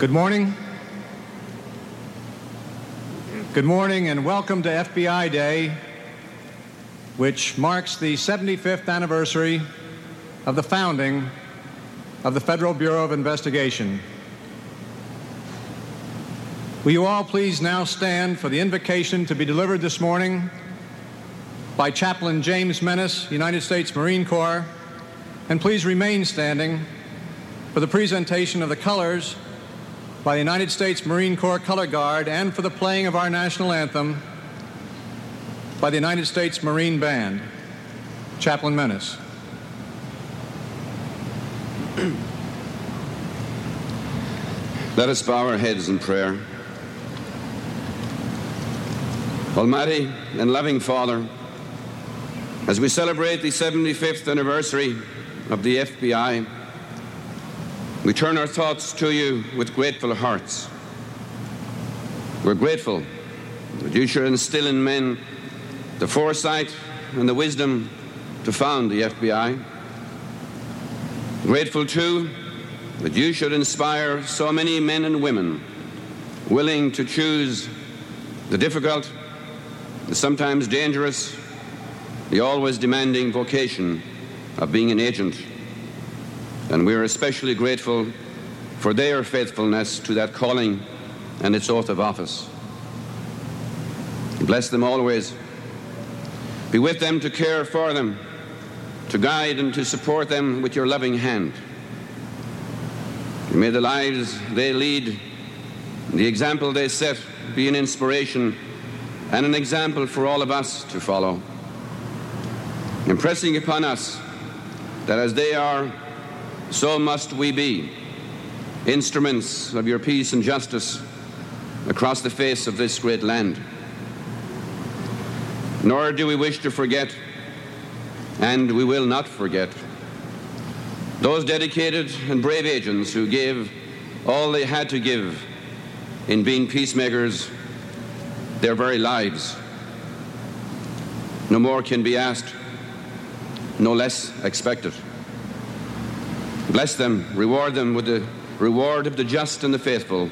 Good morning. Good morning and welcome to FBI Day, which marks the 75th anniversary of the founding of the Federal Bureau of Investigation. Will you all please now stand for the invocation to be delivered this morning by Chaplain James Menace, United States Marine Corps, and please remain standing for the presentation of the colors by the United States Marine Corps Color Guard and for the playing of our national anthem by the United States Marine Band. Chaplain Menace. Let us bow our heads in prayer. Almighty and loving Father, as we celebrate the 75th anniversary of the FBI, we turn our thoughts to you with grateful hearts. We're grateful that you should instill in men the foresight and the wisdom to found the FBI. Grateful, too, that you should inspire so many men and women willing to choose the difficult, the sometimes dangerous, the always demanding vocation of being an agent. And we are especially grateful for their faithfulness to that calling and its oath of office. Bless them always. Be with them to care for them, to guide and to support them with your loving hand. May the lives they lead, the example they set, be an inspiration and an example for all of us to follow, impressing upon us that as they are, so must we be instruments of your peace and justice across the face of this great land. Nor do we wish to forget, and we will not forget, those dedicated and brave agents who gave all they had to give in being peacemakers their very lives. No more can be asked, no less expected. Bless them, reward them with the reward of the just and the faithful,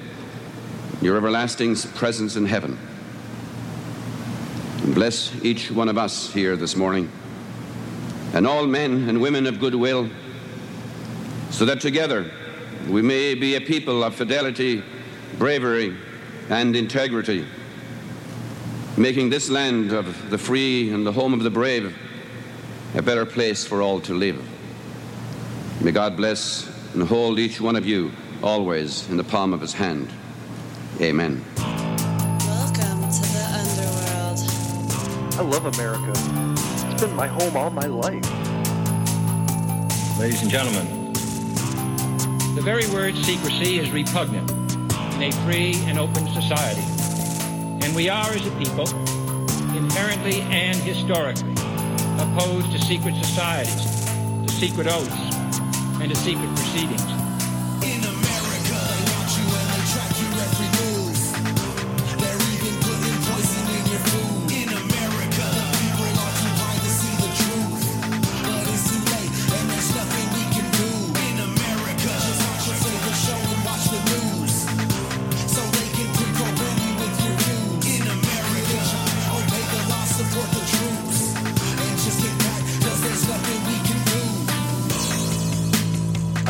your everlasting presence in heaven. And bless each one of us here this morning, and all men and women of goodwill, so that together we may be a people of fidelity, bravery, and integrity, making this land of the free and the home of the brave a better place for all to live. May God bless and hold each one of you always in the palm of his hand. Amen. Welcome to the underworld. I love America. It's been my home all my life. Ladies and gentlemen, the very word secrecy is repugnant in a free and open society. And we are, as a people, inherently and historically opposed to secret societies, to secret oaths, and to secret proceedings.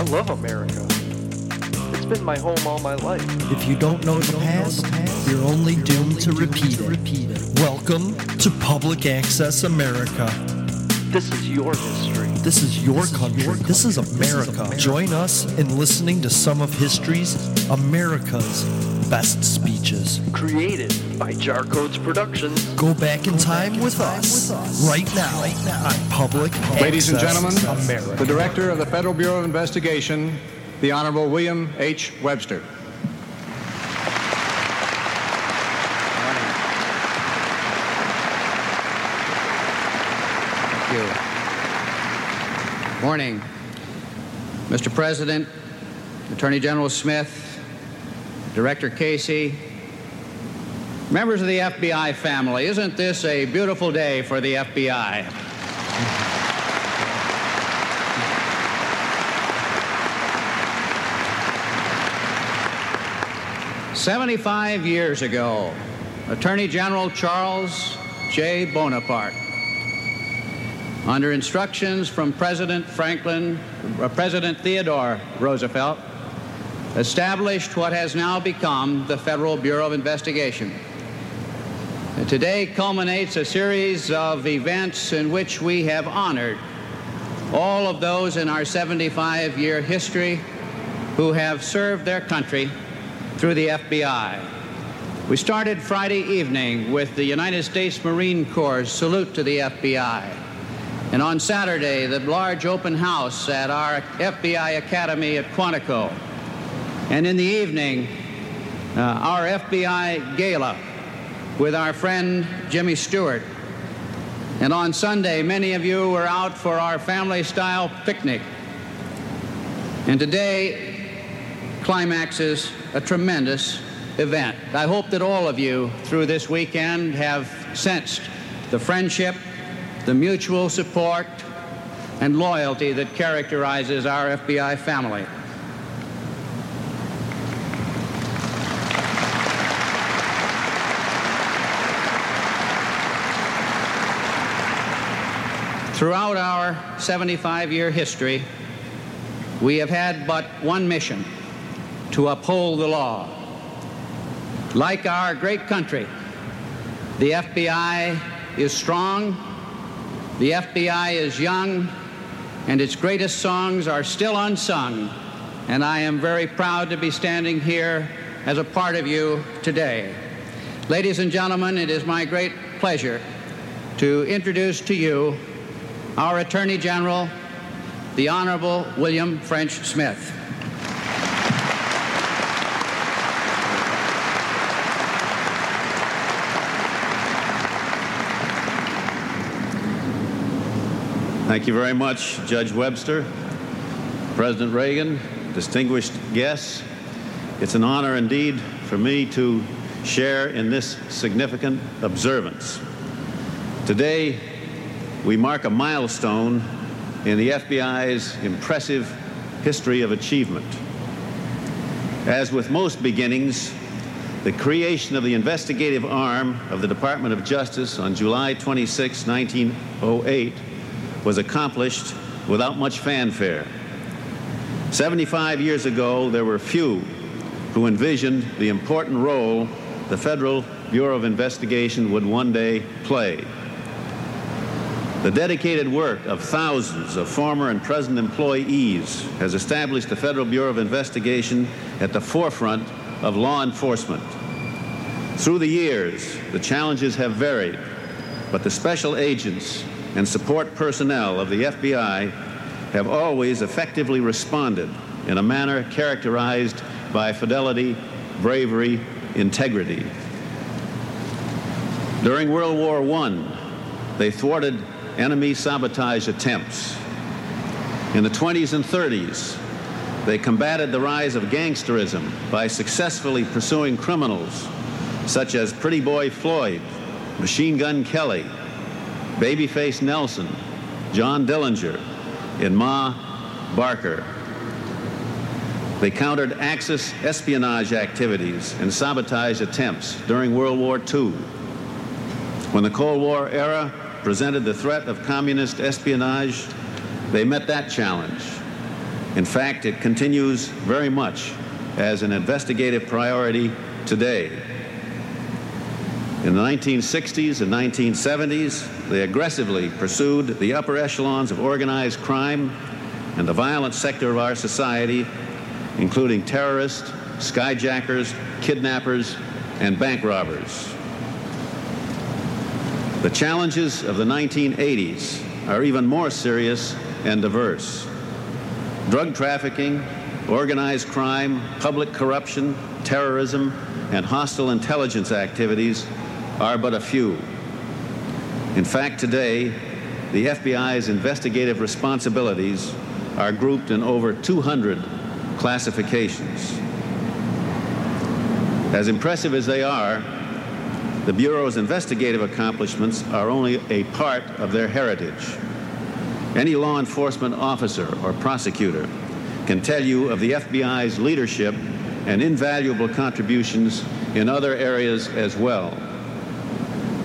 Love America. It's been my home all my life. If you don't know the past, you're only doomed to repeat it. Welcome to Public Access America. This is your history. This is your country. This is America. Join us in listening to some of history's America's best speeches. Created by Jar Codes Productions. Go back in time with us right now on Public Ladies and gentlemen, America. the Director of the Federal Bureau of Investigation, the Honorable William H. Webster. Thank you. Morning. Mr. President, Attorney General Smith, Director Casey, members of the FBI family, isn't this a beautiful day for the FBI? Seventy-five years ago, Attorney General Charles J. Bonaparte under instructions from President Franklin, uh, President Theodore Roosevelt, established what has now become the Federal Bureau of Investigation. Today culminates a series of events in which we have honored all of those in our 75 year history who have served their country through the FBI. We started Friday evening with the United States Marine Corps salute to the FBI. And on Saturday, the large open house at our FBI Academy at Quantico. And in the evening, uh, our FBI gala with our friend Jimmy Stewart. And on Sunday, many of you were out for our family style picnic. And today climaxes a tremendous event. I hope that all of you through this weekend have sensed the friendship the mutual support and loyalty that characterizes our FBI family. Throughout our 75 year history, we have had but one mission to uphold the law. Like our great country, the FBI is strong the FBI is young, and its greatest songs are still unsung. And I am very proud to be standing here as a part of you today. Ladies and gentlemen, it is my great pleasure to introduce to you our Attorney General, the Honorable William French Smith. Thank you very much, Judge Webster, President Reagan, distinguished guests. It's an honor indeed for me to share in this significant observance. Today, we mark a milestone in the FBI's impressive history of achievement. As with most beginnings, the creation of the investigative arm of the Department of Justice on July 26, 1908, was accomplished without much fanfare. 75 years ago, there were few who envisioned the important role the Federal Bureau of Investigation would one day play. The dedicated work of thousands of former and present employees has established the Federal Bureau of Investigation at the forefront of law enforcement. Through the years, the challenges have varied, but the special agents and support personnel of the FBI have always effectively responded in a manner characterized by fidelity, bravery, integrity. During World War I, they thwarted enemy sabotage attempts. In the 20s and 30s, they combated the rise of gangsterism by successfully pursuing criminals such as Pretty Boy Floyd, Machine Gun Kelly, Babyface Nelson, John Dillinger, and Ma Barker. They countered Axis espionage activities and sabotage attempts during World War II. When the Cold War era presented the threat of communist espionage, they met that challenge. In fact, it continues very much as an investigative priority today. In the 1960s and 1970s, they aggressively pursued the upper echelons of organized crime and the violent sector of our society, including terrorists, skyjackers, kidnappers, and bank robbers. The challenges of the 1980s are even more serious and diverse. Drug trafficking, organized crime, public corruption, terrorism, and hostile intelligence activities are but a few. In fact, today, the FBI's investigative responsibilities are grouped in over 200 classifications. As impressive as they are, the Bureau's investigative accomplishments are only a part of their heritage. Any law enforcement officer or prosecutor can tell you of the FBI's leadership and invaluable contributions in other areas as well.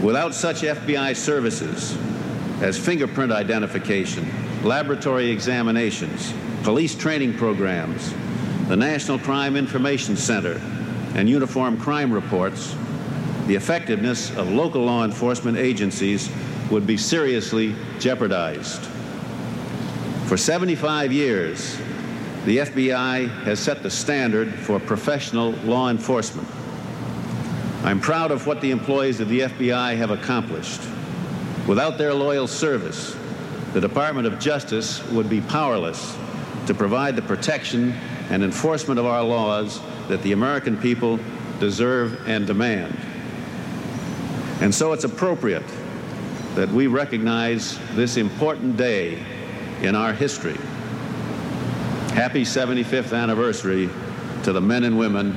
Without such FBI services as fingerprint identification, laboratory examinations, police training programs, the National Crime Information Center, and uniform crime reports, the effectiveness of local law enforcement agencies would be seriously jeopardized. For 75 years, the FBI has set the standard for professional law enforcement. I'm proud of what the employees of the FBI have accomplished. Without their loyal service, the Department of Justice would be powerless to provide the protection and enforcement of our laws that the American people deserve and demand. And so it's appropriate that we recognize this important day in our history. Happy 75th anniversary to the men and women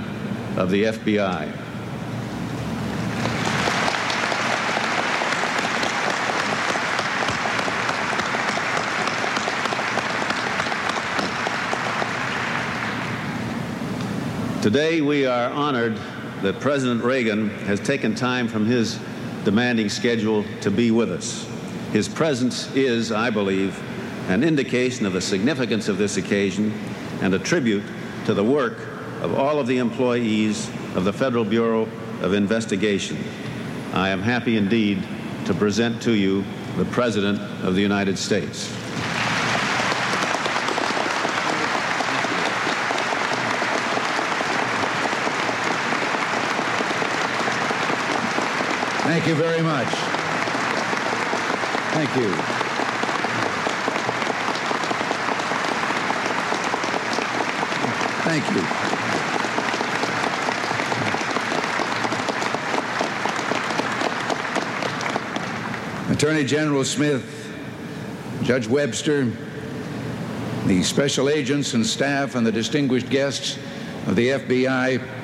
of the FBI. Today, we are honored that President Reagan has taken time from his demanding schedule to be with us. His presence is, I believe, an indication of the significance of this occasion and a tribute to the work of all of the employees of the Federal Bureau of Investigation. I am happy indeed to present to you the President of the United States. Thank you very much. Thank you. Thank you. Attorney General Smith, Judge Webster, the special agents and staff, and the distinguished guests of the FBI,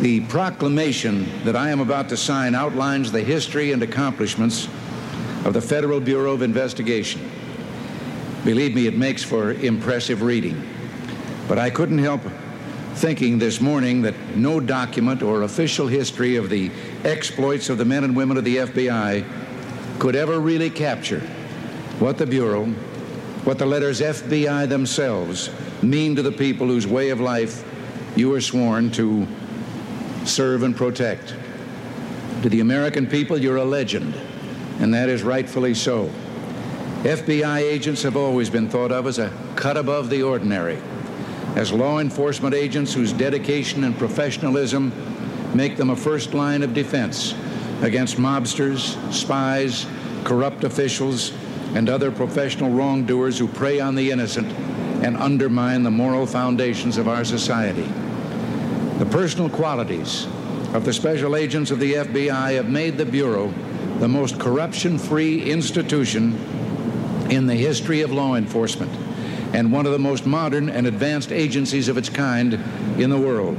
the proclamation that I am about to sign outlines the history and accomplishments of the Federal Bureau of Investigation. Believe me, it makes for impressive reading. But I couldn't help thinking this morning that no document or official history of the exploits of the men and women of the FBI could ever really capture what the Bureau, what the letters FBI themselves mean to the people whose way of life you are sworn to serve and protect. To the American people, you're a legend, and that is rightfully so. FBI agents have always been thought of as a cut above the ordinary, as law enforcement agents whose dedication and professionalism make them a first line of defense against mobsters, spies, corrupt officials, and other professional wrongdoers who prey on the innocent and undermine the moral foundations of our society. Personal qualities of the special agents of the FBI have made the Bureau the most corruption free institution in the history of law enforcement and one of the most modern and advanced agencies of its kind in the world.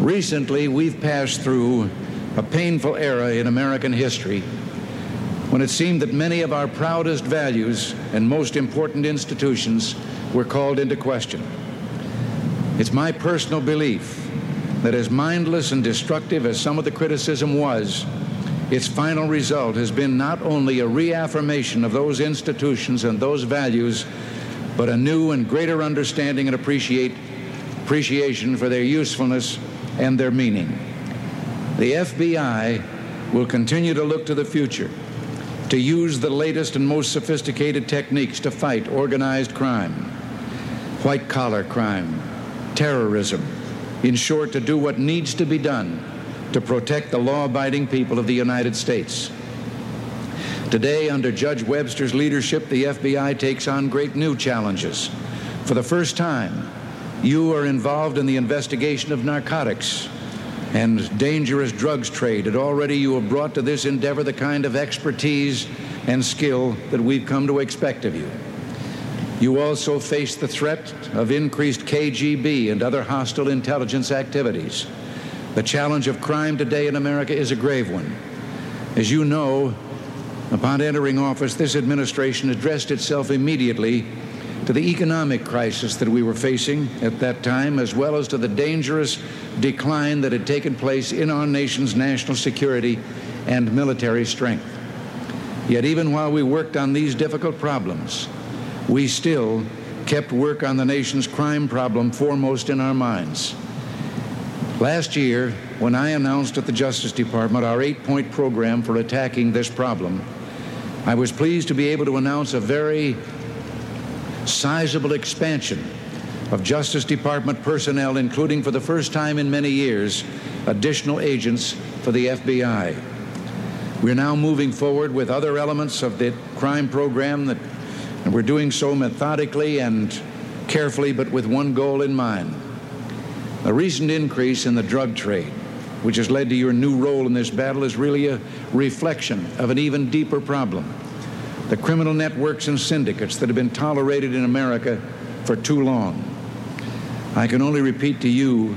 Recently, we've passed through a painful era in American history when it seemed that many of our proudest values and most important institutions were called into question. It's my personal belief that as mindless and destructive as some of the criticism was, its final result has been not only a reaffirmation of those institutions and those values, but a new and greater understanding and appreciation for their usefulness and their meaning. The FBI will continue to look to the future to use the latest and most sophisticated techniques to fight organized crime, white collar crime, terrorism, in short, to do what needs to be done to protect the law abiding people of the United States. Today, under Judge Webster's leadership, the FBI takes on great new challenges. For the first time, You are involved in the investigation of narcotics and dangerous drugs trade, and already you have brought to this endeavor the kind of expertise and skill that we've come to expect of you. You also face the threat of increased KGB and other hostile intelligence activities. The challenge of crime today in America is a grave one. As you know, upon entering office, this administration addressed itself immediately to the economic crisis that we were facing at that time, as well as to the dangerous decline that had taken place in our nation's national security and military strength. Yet, even while we worked on these difficult problems, we still kept work on the nation's crime problem foremost in our minds. Last year, when I announced at the Justice Department our eight point program for attacking this problem, I was pleased to be able to announce a very sizable expansion of Justice Department personnel, including for the first time in many years, additional agents for the FBI. We're now moving forward with other elements of the crime program that and we're doing so methodically and carefully, but with one goal in mind. The recent increase in the drug trade, which has led to your new role in this battle, is really a reflection of an even deeper problem. The criminal networks and syndicates that have been tolerated in America for too long. I can only repeat to you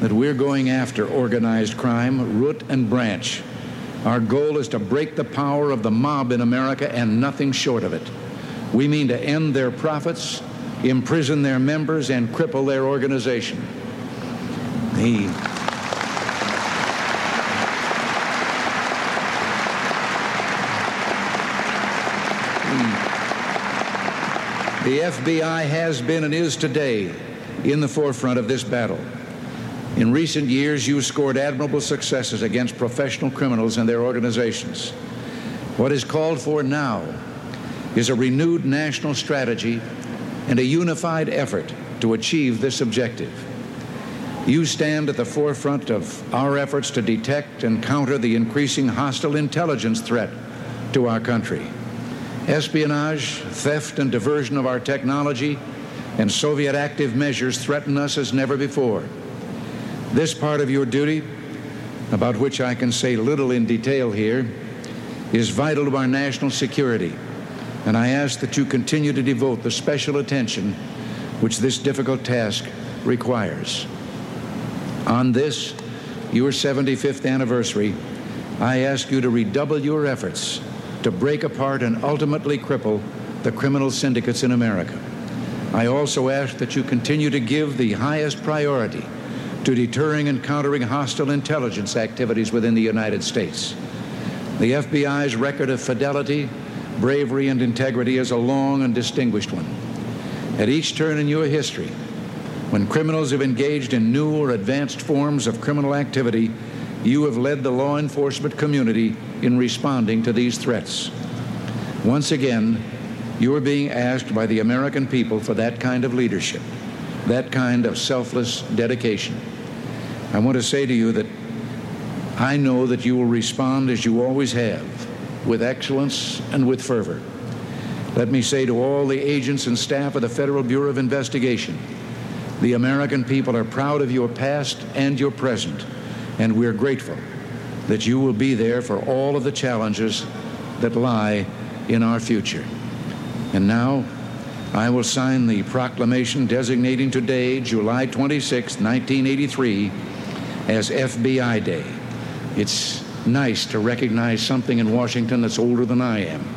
that we're going after organized crime, root and branch. Our goal is to break the power of the mob in America and nothing short of it. We mean to end their profits, imprison their members, and cripple their organization. The The FBI has been and is today in the forefront of this battle. In recent years, you scored admirable successes against professional criminals and their organizations. What is called for now is a renewed national strategy and a unified effort to achieve this objective. You stand at the forefront of our efforts to detect and counter the increasing hostile intelligence threat to our country. Espionage, theft, and diversion of our technology and Soviet active measures threaten us as never before. This part of your duty, about which I can say little in detail here, is vital to our national security, and I ask that you continue to devote the special attention which this difficult task requires. On this, your 75th anniversary, I ask you to redouble your efforts to break apart and ultimately cripple the criminal syndicates in America. I also ask that you continue to give the highest priority to deterring and countering hostile intelligence activities within the United States. The FBI's record of fidelity, bravery, and integrity is a long and distinguished one. At each turn in your history, when criminals have engaged in new or advanced forms of criminal activity, you have led the law enforcement community in responding to these threats. Once again, you are being asked by the American people for that kind of leadership, that kind of selfless dedication. I want to say to you that I know that you will respond as you always have, with excellence and with fervor. Let me say to all the agents and staff of the Federal Bureau of Investigation, the American people are proud of your past and your present and we're grateful that you will be there for all of the challenges that lie in our future. And now, I will sign the proclamation designating today, July 26, 1983, as FBI Day. It's nice to recognize something in Washington that's older than I am.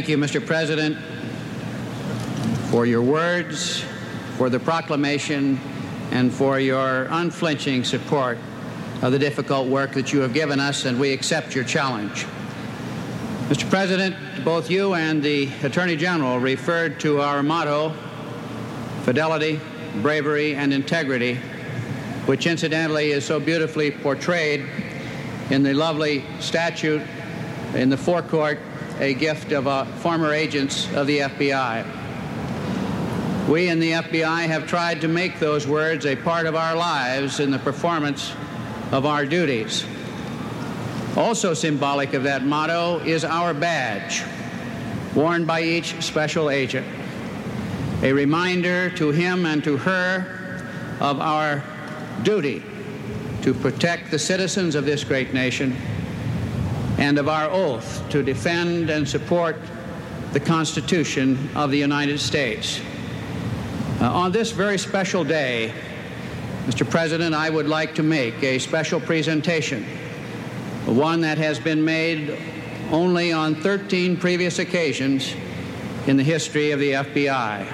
Thank you, Mr. President, for your words, for the proclamation, and for your unflinching support of the difficult work that you have given us, and we accept your challenge. Mr. President, both you and the Attorney General referred to our motto, fidelity, bravery, and integrity, which incidentally is so beautifully portrayed in the lovely statute in the forecourt, a gift of uh, former agents of the FBI. We in the FBI have tried to make those words a part of our lives in the performance of our duties. Also symbolic of that motto is our badge, worn by each special agent, a reminder to him and to her of our duty to protect the citizens of this great nation and of our oath to defend and support the Constitution of the United States. Uh, on this very special day, Mr. President, I would like to make a special presentation, one that has been made only on 13 previous occasions in the history of the FBI.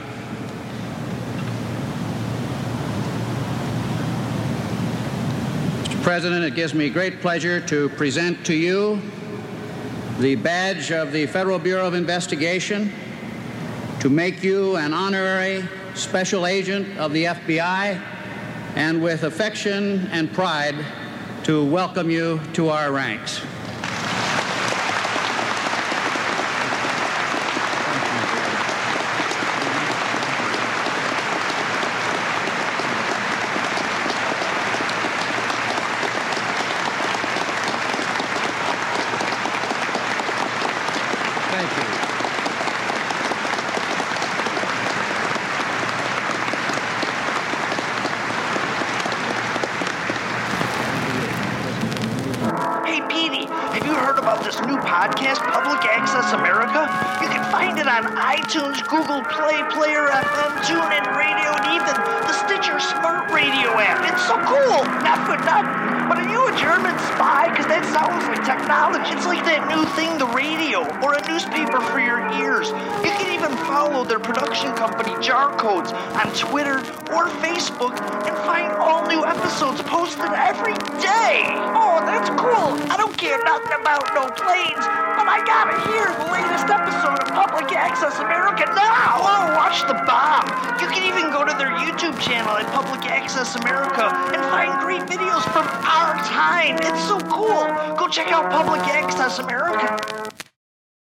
Mr. President, it gives me great pleasure to present to you the badge of the Federal Bureau of Investigation to make you an honorary special agent of the FBI and with affection and pride to welcome you to our ranks. Thank you. Hey, Petey, have you heard about this new podcast, Public Access America? You can find it on iTunes, Google Play, Player FM, TuneIn Radio, and even the Stitcher Smart Radio app. It's so cool! Not for nothing. But are you a German spy? Because that sounds like technology. It's like that new thing, the radio, or a newspaper for your ears. You can even follow their production company, Jar Codes, on Twitter or Facebook and find all new episodes posted every day. Oh, that's cool. I don't care nothing about no planes, but I gotta hear the latest episode of Public Access America now. I wanna watch the bomb. You can even go to their YouTube channel at Public Access America and find great videos from our time. It's so cool. Go check out Public Access America.